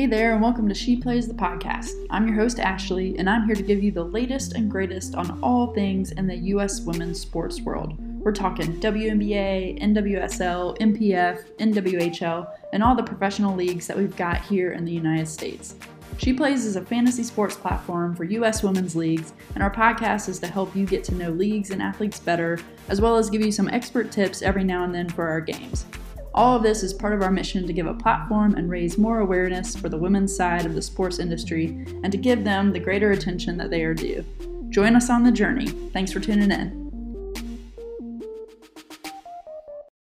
Hey there, and welcome to She Plays the Podcast. I'm your host, Ashley, and I'm here to give you the latest and greatest on all things in the U.S. women's sports world. We're talking WNBA, NWSL, NPF, NWHL, and all the professional leagues that we've got here in the United States. She Plays is a fantasy sports platform for U.S. women's leagues, and our podcast is to help you get to know leagues and athletes better, as well as give you some expert tips every now and then for our games. All of this is part of our mission to give a platform and raise more awareness for the women's side of the sports industry and to give them the greater attention that they are due. Join us on the journey. Thanks for tuning in.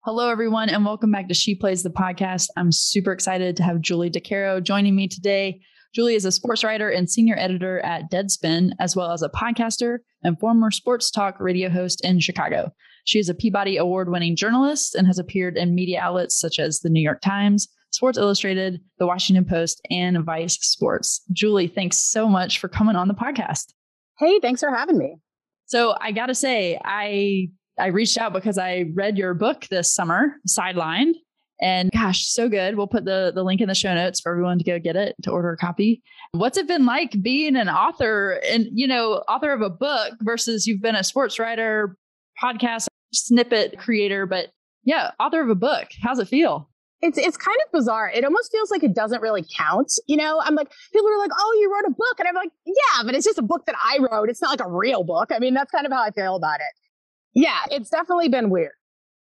Hello, everyone, and welcome back to She Plays the Podcast. I'm super excited to have Julie DiCaro joining me today. Julie is a sports writer and senior editor at Deadspin, as well as a podcaster and former sports talk radio host in Chicago. She is a Peabody Award winning journalist and has appeared in media outlets such as the New York Times, Sports Illustrated, the Washington Post, and Vice Sports. Julie, thanks so much for coming on the podcast. Hey, thanks for having me. So I got to say, I I reached out because I read your book this summer, Sidelined, and gosh, so good. We'll put the, the link in the show notes for everyone to go get it to order a copy. What's it been like being an author and, you know, author of a book versus you've been a sports writer, podcast snippet creator, but yeah, author of a book. How's it feel? It's it's kind of bizarre. It almost feels like it doesn't really count. You know, I'm like people are like, "Oh, you wrote a book," and I'm like, "Yeah, but it's just a book that I wrote. It's not like a real book." I mean, that's kind of how I feel about it. Yeah, it's definitely been weird.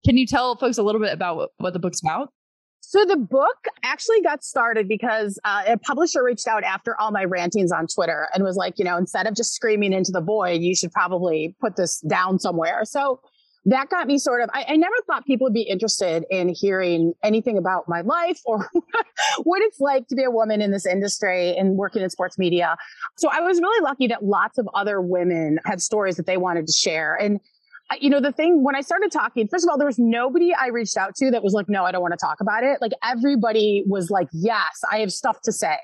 Can you tell folks a little bit about what, what the book's about? So the book actually got started because uh, a publisher reached out after all my rantings on Twitter and was like, you know, instead of just screaming into the void, you should probably put this down somewhere. So that got me sort of I, I, never thought people would be interested in hearing anything about my life or what it's like to be a woman in this industry and working in sports media. So i was really lucky that lots of other women had stories that they wanted to share. And you know the thing when i started talking first of all there was nobody i reached out to that was like no i don't want to talk about it. Like everybody was like yes i have stuff to say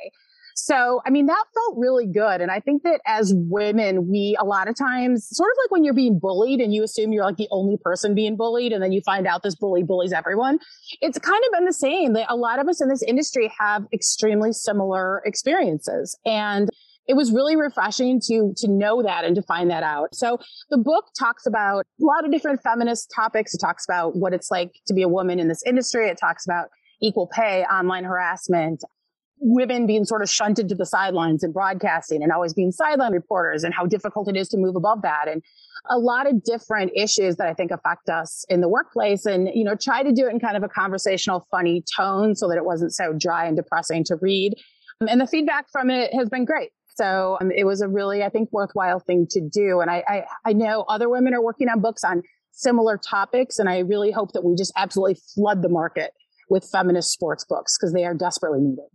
so, I mean, that felt really good. And I think that as women, we a lot of times, sort of like when you're being bullied and you assume you're like the only person being bullied, and then you find out this bully bullies everyone. It's kind of been the same. That a lot of us in this industry have extremely similar experiences. And it was really refreshing to to know that and to find that out. So the book talks about a lot of different feminist topics. It talks about what it's like to be a woman in this industry. It talks about equal pay, online harassment, women being sort of shunted to the sidelines in broadcasting and always being sideline reporters and how difficult it is to move above that. And a lot of different issues that I think affect us in the workplace and you know try to do it in kind of a conversational funny tone so that it wasn't so dry and depressing to read. And the feedback from it has been great. So um, it was a really I think worthwhile thing to do. And I, I I know other women are working on books on similar topics and I really hope that we just absolutely flood the market with feminist sports books because they are desperately needed.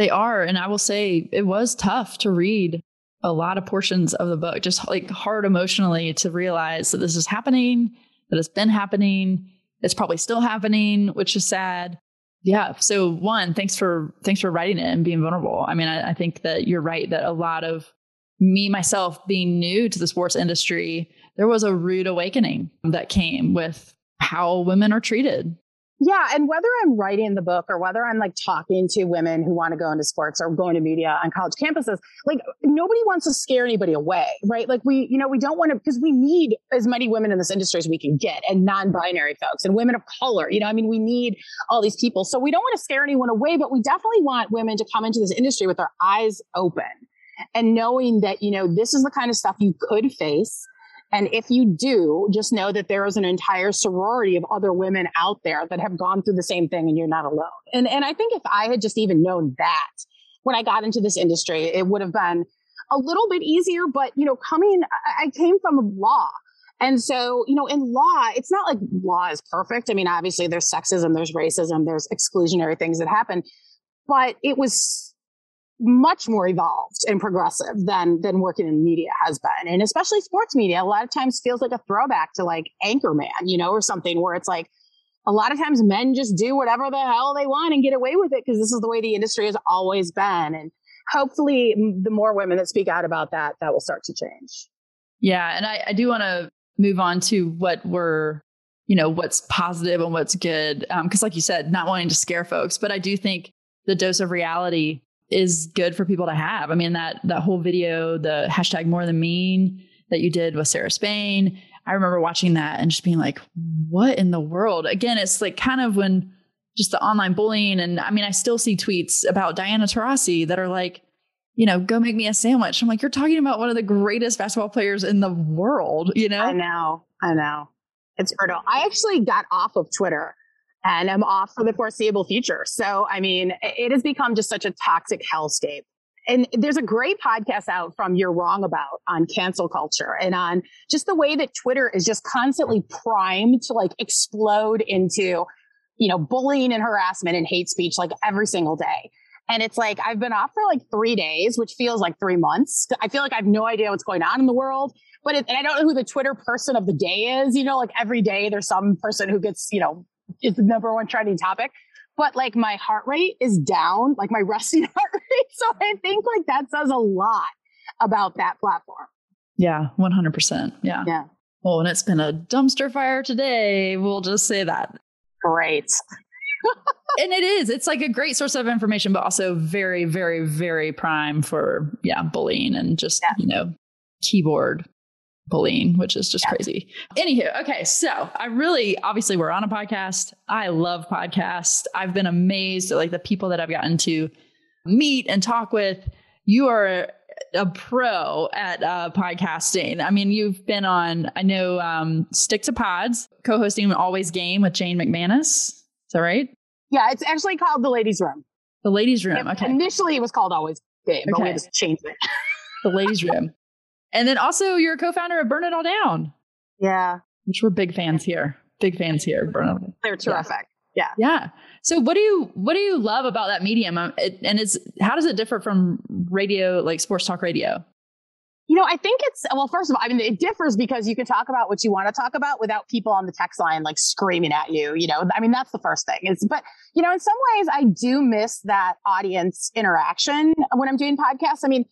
They are. And I will say it was tough to read a lot of portions of the book, just like hard emotionally to realize that this is happening, that it's been happening, it's probably still happening, which is sad. Yeah. So one, thanks for thanks for writing it and being vulnerable. I mean, I, I think that you're right that a lot of me myself being new to the sports industry, there was a rude awakening that came with how women are treated yeah. And whether I'm writing the book or whether I'm like talking to women who want to go into sports or going to media on college campuses, like nobody wants to scare anybody away, right? Like we, you know, we don't want to, because we need as many women in this industry as we can get and non binary folks and women of color. You know, I mean, we need all these people. So we don't want to scare anyone away, but we definitely want women to come into this industry with their eyes open and knowing that, you know, this is the kind of stuff you could face and if you do, just know that there is an entire sorority of other women out there that have gone through the same thing and you're not alone. And, and I think if I had just even known that when I got into this industry, it would have been a little bit easier. But, you know, coming, I came from law. And so, you know, in law, it's not like law is perfect. I mean, obviously there's sexism, there's racism, there's exclusionary things that happen, but it was much more evolved and progressive than than working in media has been. And especially sports media a lot of times feels like a throwback to like anchorman you know or something where it's like a lot of times men just do whatever the hell they want and get away with it because this is the way the industry has always been. And hopefully the more women that speak out about that that will start to change. Yeah and i, I do want to move on to what we're you know what's positive and what's good because um, like you said not wanting to scare folks but i do think the dose of reality is good for people to have. I mean, that that whole video, the hashtag more than mean that you did with Sarah Spain. I remember watching that and just being like, what in the world? Again, it's like kind of when just the online bullying. And I mean, I still see tweets about Diana Taurasi that are like, you know, go make me a sandwich. I'm like, you're talking about one of the greatest basketball players in the world, you know? I know. I know. It's brutal. I actually got off of Twitter and I'm off for the foreseeable future. So, I mean, it has become just such a toxic hellscape. And there's a great podcast out from You're Wrong About on cancel culture and on just the way that Twitter is just constantly primed to like explode into, you know, bullying and harassment and hate speech like every single day. And it's like, I've been off for like three days, which feels like three months. I feel like I have no idea what's going on in the world, but it, and I don't know who the Twitter person of the day is. You know, like every day there's some person who gets, you know, is the number one trending topic. But like my heart rate is down, like my resting heart rate. So I think like that says a lot about that platform. Yeah, 100%. Yeah. Yeah. Well, and it's been a dumpster fire today. We'll just say that. Great. and it is. It's like a great source of information, but also very, very, very prime for yeah, bullying and just, yeah. you know, keyboard bullying, which is just yeah. crazy. Anywho, okay, so I really obviously we're on a podcast. I love podcasts. I've been amazed at like the people that I've gotten to meet and talk with. You are a pro at uh, podcasting. I mean, you've been on, I know, um, Stick to Pods, co hosting Always Game with Jane McManus. Is that right? Yeah, it's actually called The Ladies Room. The Ladies Room. It, okay. Initially, it was called Always Game, okay. but we just changed it. the Ladies Room. And then also, you're a co founder of Burn It All Down. Yeah. Which we're big fans here. Big fans here. Burn It All Down. They're terrific. Yeah. Yeah. So what do you what do you love about that medium? Um, it, and it's how does it differ from radio, like sports talk radio? You know, I think it's well. First of all, I mean, it differs because you can talk about what you want to talk about without people on the text line like screaming at you. You know, I mean, that's the first thing. Is but you know, in some ways, I do miss that audience interaction when I'm doing podcasts. I mean,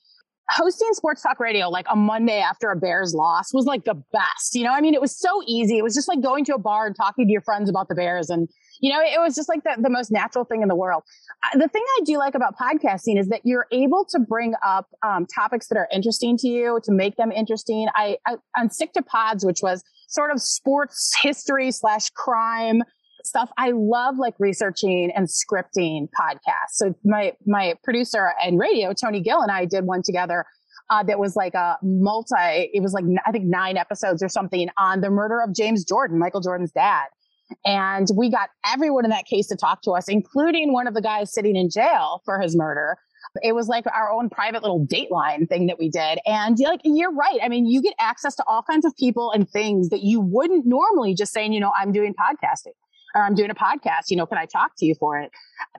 hosting sports talk radio like a Monday after a Bears loss was like the best. You know, I mean, it was so easy. It was just like going to a bar and talking to your friends about the Bears. And, you know, it was just like the, the most natural thing in the world. Uh, the thing I do like about podcasting is that you're able to bring up um, topics that are interesting to you to make them interesting. I, I on Stick to Pods, which was sort of sports history slash crime stuff. I love like researching and scripting podcasts. So my, my producer and radio, Tony Gill and I did one together. Uh, that was like a multi, it was like, I think nine episodes or something on the murder of James Jordan, Michael Jordan's dad. And we got everyone in that case to talk to us, including one of the guys sitting in jail for his murder. It was like our own private little dateline thing that we did. And like, you're right. I mean, you get access to all kinds of people and things that you wouldn't normally just saying, you know, I'm doing podcasting or I'm doing a podcast, you know, can I talk to you for it?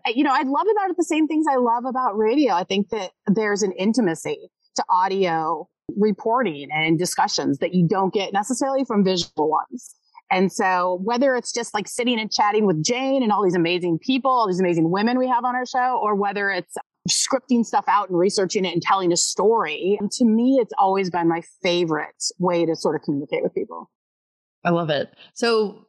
You know, I love about it the same things I love about radio. I think that there's an intimacy to audio reporting and discussions that you don't get necessarily from visual ones. And so whether it's just like sitting and chatting with Jane and all these amazing people, all these amazing women we have on our show, or whether it's scripting stuff out and researching it and telling a story, to me, it's always been my favorite way to sort of communicate with people. I love it. So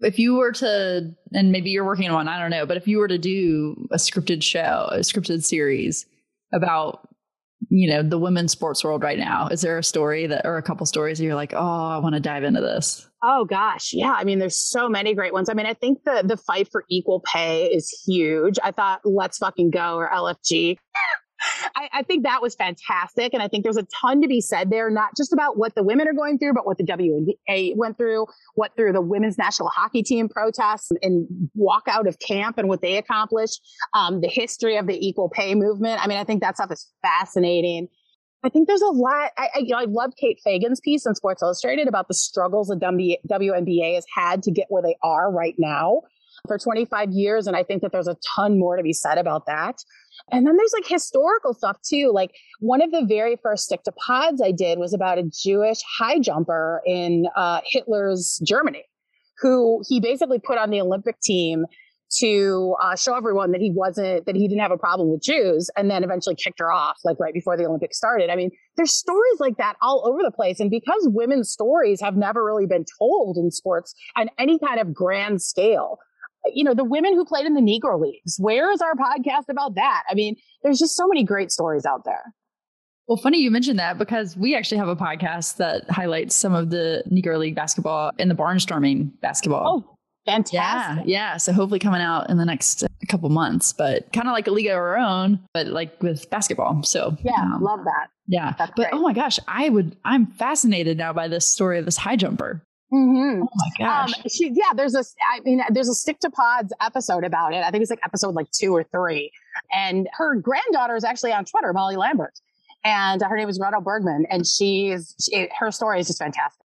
if you were to, and maybe you're working on one, I don't know, but if you were to do a scripted show, a scripted series about, you know, the women's sports world right now, is there a story that, or a couple stories that you're like, oh, I want to dive into this? Oh gosh, yeah. I mean, there's so many great ones. I mean, I think the the fight for equal pay is huge. I thought Let's Fucking Go or LFG I, I, think that was fantastic. And I think there's a ton to be said there, not just about what the women are going through, but what the WNBA went through, what through the women's national hockey team protests and walk out of camp and what they accomplished, um, the history of the equal pay movement. I mean, I think that stuff is fascinating. I think there's a lot. I, I, you know, I love Kate Fagan's piece in Sports Illustrated about the struggles the WNBA has had to get where they are right now for 25 years. And I think that there's a ton more to be said about that. And then there's like historical stuff too. Like one of the very first stick to pods I did was about a Jewish high jumper in uh, Hitler's Germany, who he basically put on the Olympic team to uh, show everyone that he wasn't that he didn't have a problem with Jews, and then eventually kicked her off like right before the Olympics started. I mean, there's stories like that all over the place, and because women's stories have never really been told in sports on any kind of grand scale, you know, the women who played in the Negro Leagues. Where is our podcast about that? I mean, there's just so many great stories out there. Well, funny you mentioned that because we actually have a podcast that highlights some of the Negro League basketball and the barnstorming basketball. Oh, fantastic. Yeah. Yeah. So hopefully coming out in the next couple months, but kind of like a league of our own, but like with basketball. So yeah, um, love that. Yeah. That's but great. oh my gosh, I would, I'm fascinated now by this story of this high jumper. Mm-hmm. Oh my gosh. Um, she, yeah, there's a, I mean, there's a stick to pods episode about it. I think it's like episode like two or three. And her granddaughter is actually on Twitter, Molly Lambert. And her name is Gretel Bergmann. And she's, she, her story is just fantastic.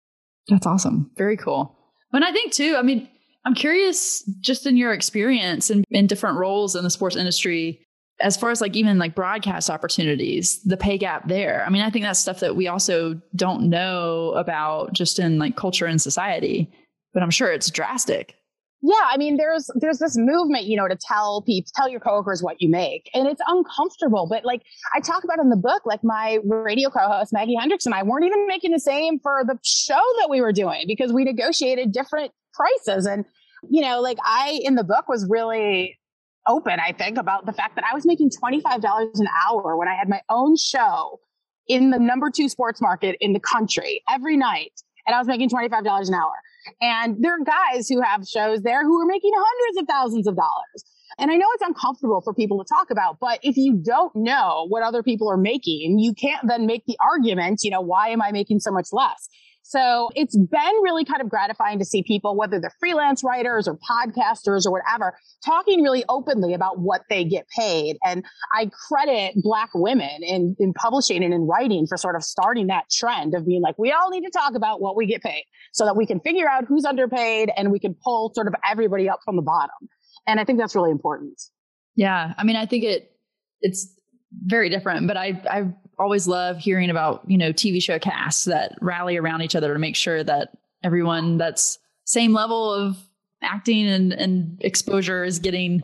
That's awesome. Very cool. And I think too, I mean, I'm curious just in your experience in, in different roles in the sports industry, as far as like even like broadcast opportunities, the pay gap there. I mean, I think that's stuff that we also don't know about just in like culture and society, but I'm sure it's drastic. Yeah, I mean, there's there's this movement, you know, to tell people, tell your coworkers what you make, and it's uncomfortable. But like I talk about in the book, like my radio co-host Maggie Hendricks and I weren't even making the same for the show that we were doing because we negotiated different prices, and you know, like I in the book was really open, I think, about the fact that I was making $25 an hour when I had my own show in the number two sports market in the country every night. And I was making $25 an hour. And there are guys who have shows there who are making hundreds of thousands of dollars. And I know it's uncomfortable for people to talk about, but if you don't know what other people are making, you can't then make the argument, you know, why am I making so much less? So it's been really kind of gratifying to see people, whether they're freelance writers or podcasters or whatever, talking really openly about what they get paid. And I credit Black women in, in publishing and in writing for sort of starting that trend of being like, we all need to talk about what we get paid so that we can figure out who's underpaid and we can pull sort of everybody up from the bottom. And I think that's really important. Yeah. I mean, I think it, it's very different, but I, I always love hearing about, you know, TV show casts that rally around each other to make sure that everyone that's same level of acting and, and exposure is getting,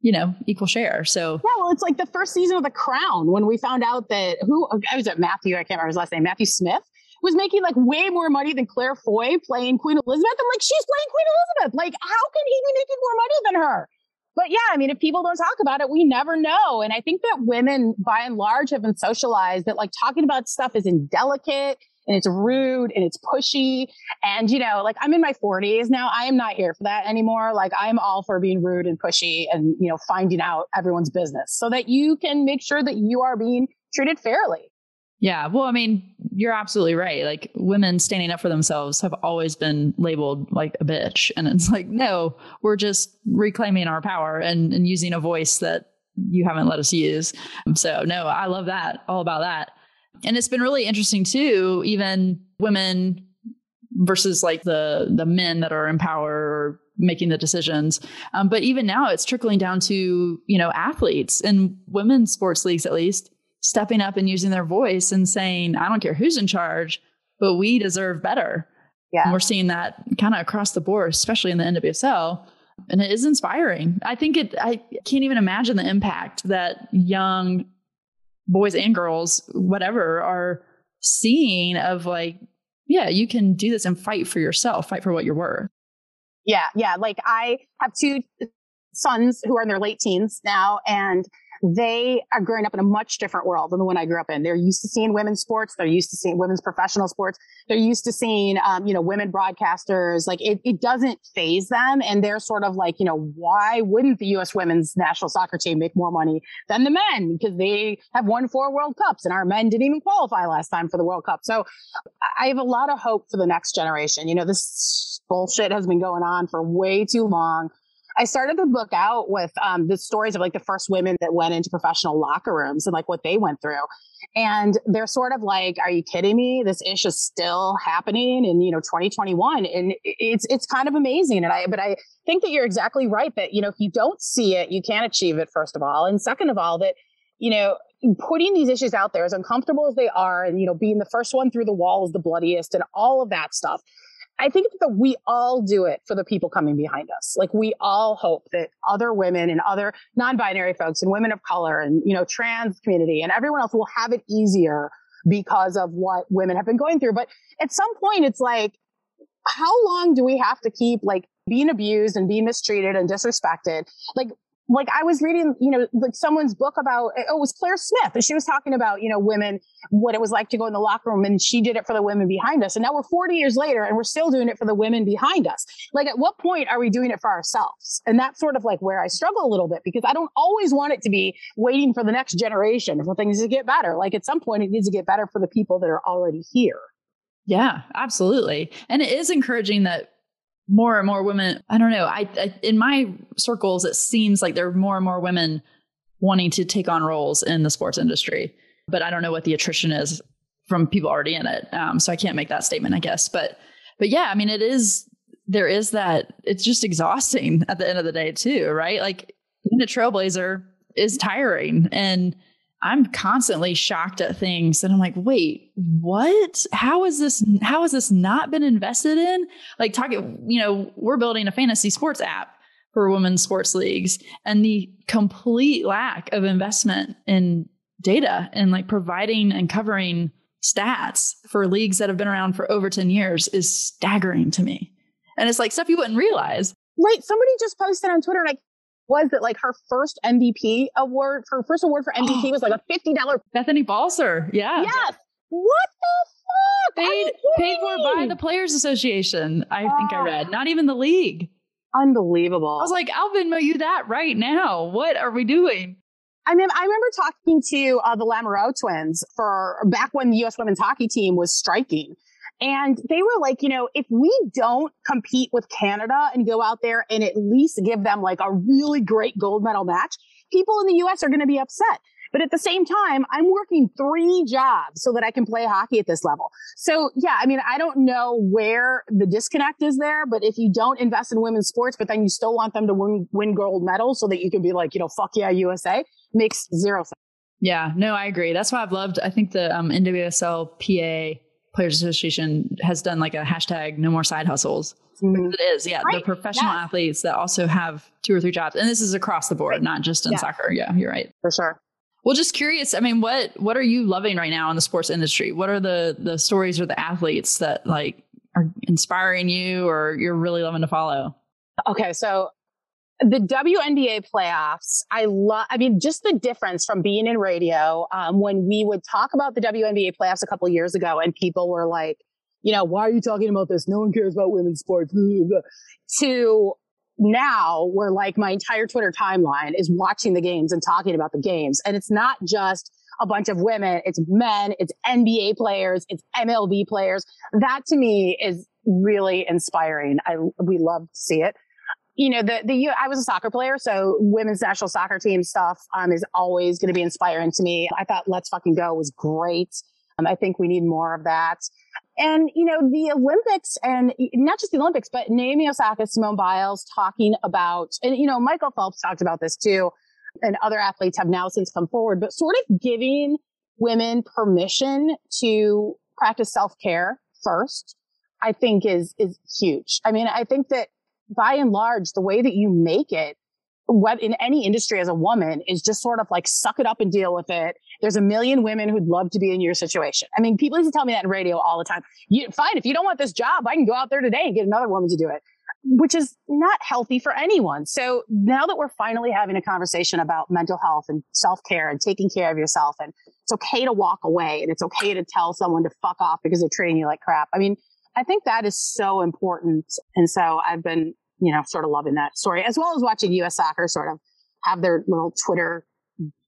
you know, equal share. So yeah, well, it's like the first season of The Crown when we found out that who I was at Matthew, I can't remember his last name, Matthew Smith was making like way more money than Claire Foy playing Queen Elizabeth. I'm like, she's playing Queen Elizabeth. Like, how can he be making more money than her? But yeah, I mean, if people don't talk about it, we never know. And I think that women, by and large, have been socialized that like talking about stuff is indelicate and it's rude and it's pushy. And, you know, like I'm in my 40s now. I am not here for that anymore. Like I'm all for being rude and pushy and, you know, finding out everyone's business so that you can make sure that you are being treated fairly. Yeah. Well, I mean, you're absolutely right. Like women standing up for themselves have always been labeled like a bitch. And it's like, no, we're just reclaiming our power and, and using a voice that you haven't let us use. So, no, I love that. All about that. And it's been really interesting too, even women versus like the the men that are in power or making the decisions. Um, but even now, it's trickling down to you know athletes and women's sports leagues at least stepping up and using their voice and saying, I don't care who's in charge, but we deserve better. Yeah. And we're seeing that kind of across the board, especially in the NWSL. And it is inspiring. I think it, I can't even imagine the impact that young boys and girls, whatever, are seeing of like, yeah, you can do this and fight for yourself, fight for what you're worth. Yeah. Yeah. Like I have two sons who are in their late teens now. And they are growing up in a much different world than the one I grew up in. They're used to seeing women's sports. They're used to seeing women's professional sports. They're used to seeing, um, you know, women broadcasters. Like it, it doesn't phase them. And they're sort of like, you know, why wouldn't the U.S. women's national soccer team make more money than the men? Because they have won four World Cups and our men didn't even qualify last time for the World Cup. So I have a lot of hope for the next generation. You know, this bullshit has been going on for way too long. I started the book out with um, the stories of like the first women that went into professional locker rooms and like what they went through. And they're sort of like, are you kidding me? This ish is still happening in, you know, 2021. And it's, it's kind of amazing. And I, but I think that you're exactly right that, you know, if you don't see it, you can't achieve it, first of all. And second of all, that, you know, putting these issues out there as uncomfortable as they are and, you know, being the first one through the wall is the bloodiest and all of that stuff I think that we all do it for the people coming behind us. Like we all hope that other women and other non-binary folks and women of color and, you know, trans community and everyone else will have it easier because of what women have been going through. But at some point, it's like, how long do we have to keep like being abused and being mistreated and disrespected. Like like I was reading, you know, like someone's book about, oh, it was Claire Smith and she was talking about, you know, women, what it was like to go in the locker room and she did it for the women behind us. And now we're 40 years later and we're still doing it for the women behind us. Like at what point are we doing it for ourselves? And that's sort of like where I struggle a little bit because I don't always want it to be waiting for the next generation for things to get better. Like at some point it needs to get better for the people that are already here. Yeah, absolutely. And it is encouraging that more and more women i don't know I, I, in my circles it seems like there are more and more women wanting to take on roles in the sports industry but i don't know what the attrition is from people already in it. Um, so i can't make that statement i guess but but yeah i mean it is there is that it's just exhausting at the end of the day too right? Like being a trailblazer is tiring and I'm constantly shocked at things and I'm like, wait, what? How is this how has this not been invested in? Like talking, you know, we're building a fantasy sports app for women's sports leagues and the complete lack of investment in data and like providing and covering stats for leagues that have been around for over 10 years is staggering to me. And it's like stuff you wouldn't realize. Wait, somebody just posted on Twitter like was that like her first MVP award, her first award for MVP was like a $50. Bethany Balcer. Yeah. Yes. What the fuck? Paid, paid for by the Players Association, I oh. think I read. Not even the league. Unbelievable. I was like, I'll Venmo you that right now. What are we doing? I mean, I remember talking to uh, the Lamoureux twins for back when the U.S. women's hockey team was striking. And they were like, you know, if we don't compete with Canada and go out there and at least give them like a really great gold medal match, people in the US are going to be upset. But at the same time, I'm working three jobs so that I can play hockey at this level. So yeah, I mean, I don't know where the disconnect is there, but if you don't invest in women's sports, but then you still want them to win, win gold medals so that you can be like, you know, fuck yeah, USA makes zero sense. Yeah, no, I agree. That's why I've loved, I think the um, NWSL PA Players Association has done like a hashtag no more side hustles. Mm-hmm. It is, yeah. Right. They're professional yeah. athletes that also have two or three jobs. And this is across the board, right. not just in yeah. soccer. Yeah, you're right. For sure. Well, just curious. I mean, what what are you loving right now in the sports industry? What are the the stories or the athletes that like are inspiring you or you're really loving to follow? Okay, so the WNBA playoffs, I love, I mean, just the difference from being in radio, um, when we would talk about the WNBA playoffs a couple years ago and people were like, you know, why are you talking about this? No one cares about women's sports. to now where like my entire Twitter timeline is watching the games and talking about the games. And it's not just a bunch of women. It's men, it's NBA players, it's MLB players. That to me is really inspiring. I, we love to see it you know, the, the, I was a soccer player, so women's national soccer team stuff, um, is always going to be inspiring to me. I thought Let's Fucking Go was great. Um, I think we need more of that. And, you know, the Olympics and not just the Olympics, but Naomi Osaka, Simone Biles talking about, and, you know, Michael Phelps talked about this too, and other athletes have now since come forward, but sort of giving women permission to practice self care first, I think is, is huge. I mean, I think that by and large, the way that you make it, what in any industry as a woman is just sort of like suck it up and deal with it. There's a million women who'd love to be in your situation. I mean, people used to tell me that in radio all the time. You, fine, if you don't want this job, I can go out there today and get another woman to do it, which is not healthy for anyone. So now that we're finally having a conversation about mental health and self care and taking care of yourself, and it's okay to walk away and it's okay to tell someone to fuck off because they're treating you like crap. I mean, I think that is so important. And so I've been, you know, sort of loving that story as well as watching US soccer sort of have their little Twitter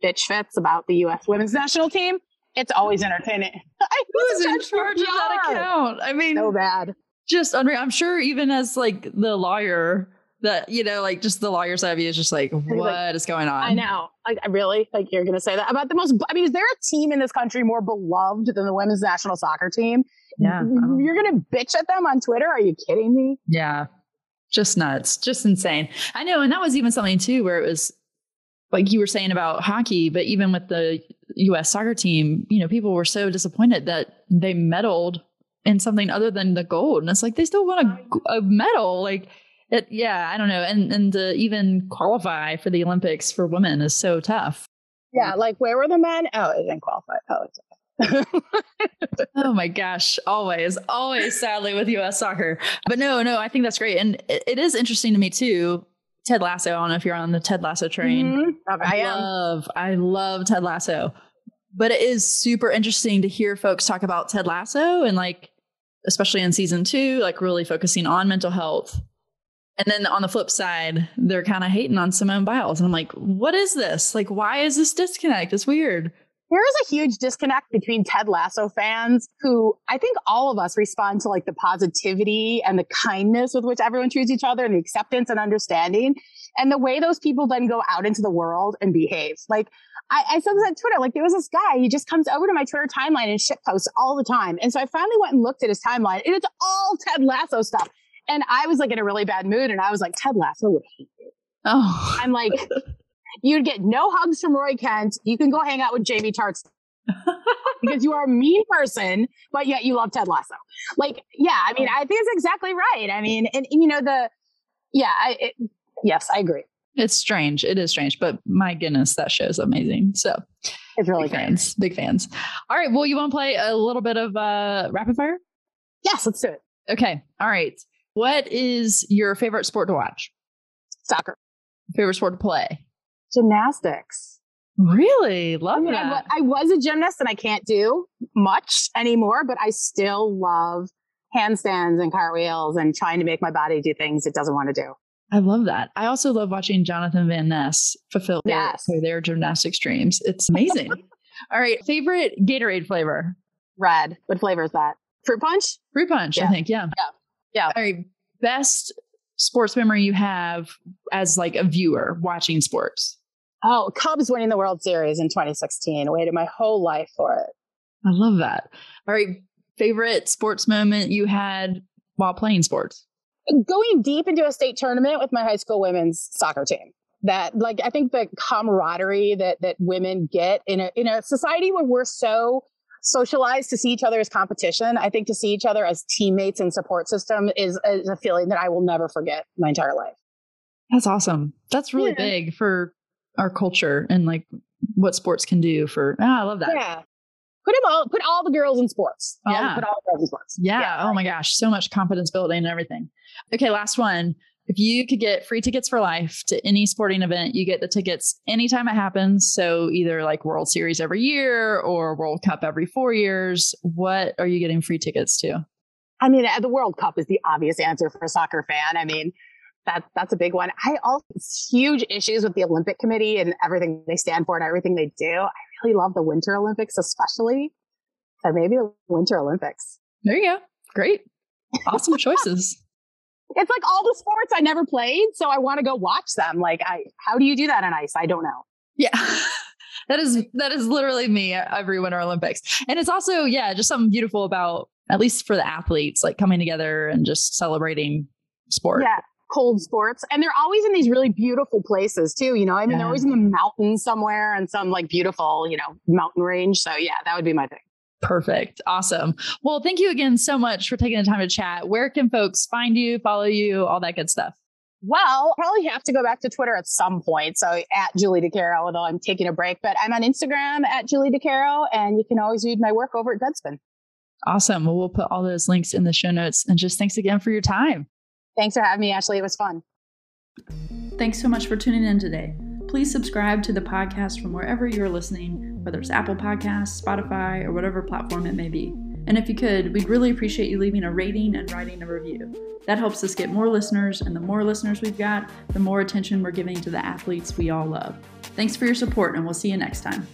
bitch fits about the US women's national team. It's always entertaining. Who's in charge of that account? I mean, so bad. Just unreal. I'm sure even as like the lawyer, that you know, like just the lawyer side of you is just like, what like, is going on? I know. Like, I really? Like, you're going to say that about the most? I mean, is there a team in this country more beloved than the women's national soccer team? Yeah. You're going to bitch at them on Twitter? Are you kidding me? Yeah. Just nuts. Just insane. I know. And that was even something too, where it was like you were saying about hockey, but even with the US soccer team, you know, people were so disappointed that they meddled in something other than the gold. And it's like they still want a, a medal. Like, it, yeah, I don't know. And and to even qualify for the Olympics for women is so tough. Yeah, like where were the men? Oh, it didn't qualify. Oh, it's oh my gosh, always, always sadly with US soccer. But no, no, I think that's great. And it, it is interesting to me too. Ted Lasso, I don't know if you're on the Ted Lasso train. Mm-hmm. I, I love, I love Ted Lasso. But it is super interesting to hear folks talk about Ted Lasso and like, especially in season two, like really focusing on mental health. And then on the flip side, they're kind of hating on Simone Biles. And I'm like, what is this? Like, why is this disconnect? It's weird there is a huge disconnect between Ted Lasso fans who I think all of us respond to like the positivity and the kindness with which everyone treats each other and the acceptance and understanding and the way those people then go out into the world and behave. Like I, I said this on Twitter, like there was this guy, he just comes over to my Twitter timeline and shit posts all the time. And so I finally went and looked at his timeline and it's all Ted Lasso stuff. And I was like in a really bad mood and I was like, Ted Lasso would hate you. Oh, I'm like, You'd get no hugs from Roy Kent. You can go hang out with Jamie Tartt because you are a mean person, but yet you love Ted Lasso. Like, yeah, I mean, I think it's exactly right. I mean, and, and you know, the, yeah, I, it, yes, I agree. It's strange. It is strange, but my goodness, that show is amazing. So it's really big fans, big fans. All right. Well, you want to play a little bit of uh, rapid fire? Yes, let's do it. Okay. All right. What is your favorite sport to watch? Soccer. Favorite sport to play? Gymnastics. Really? Love I mean, that. I, I was a gymnast and I can't do much anymore, but I still love handstands and cartwheels and trying to make my body do things it doesn't want to do. I love that. I also love watching Jonathan Van Ness fulfill yes. their, their gymnastics dreams. It's amazing. All right. Favorite Gatorade flavor? Red. What flavor is that? Fruit punch? Fruit punch, yeah. I think. Yeah. Yeah. Yeah. All right. Best sports memory you have as like a viewer watching sports? Oh, Cubs winning the World Series in 2016. Waited my whole life for it. I love that. All right. Favorite sports moment you had while playing sports? Going deep into a state tournament with my high school women's soccer team. That like I think the camaraderie that that women get in a in a society where we're so socialized to see each other as competition. I think to see each other as teammates and support system is, is a feeling that I will never forget my entire life. That's awesome. That's really yeah. big for our culture and like what sports can do for. Oh, I love that. Yeah. Put them all. Put all the girls in sports. All, yeah. Put all the girls in sports. Yeah. yeah. Oh my gosh, so much confidence building and everything. Okay, last one. If you could get free tickets for life to any sporting event, you get the tickets anytime it happens. So either like World Series every year or World Cup every four years. What are you getting free tickets to? I mean, uh, the World Cup is the obvious answer for a soccer fan. I mean, that that's a big one. I also huge issues with the Olympic Committee and everything they stand for and everything they do. I really love the Winter Olympics, especially. So maybe the Winter Olympics. There you go. Great. Awesome choices. It's like all the sports I never played, so I want to go watch them. Like, I how do you do that on ice? I don't know. Yeah. that is that is literally me every winter olympics and it's also yeah just something beautiful about at least for the athletes like coming together and just celebrating sport yeah cold sports. And they're always in these really beautiful places too. You know, I mean, yeah. they're always in the mountains somewhere and some like beautiful, you know, mountain range. So yeah, that would be my thing. Perfect. Awesome. Well, thank you again so much for taking the time to chat. Where can folks find you, follow you, all that good stuff? Well, probably have to go back to Twitter at some point. So at Julie DiCaro, although I'm taking a break, but I'm on Instagram at Julie DiCaro, and you can always read my work over at Deadspin. Awesome. Well, we'll put all those links in the show notes. And just thanks again for your time. Thanks for having me, Ashley. It was fun. Thanks so much for tuning in today. Please subscribe to the podcast from wherever you're listening, whether it's Apple Podcasts, Spotify, or whatever platform it may be. And if you could, we'd really appreciate you leaving a rating and writing a review. That helps us get more listeners, and the more listeners we've got, the more attention we're giving to the athletes we all love. Thanks for your support, and we'll see you next time.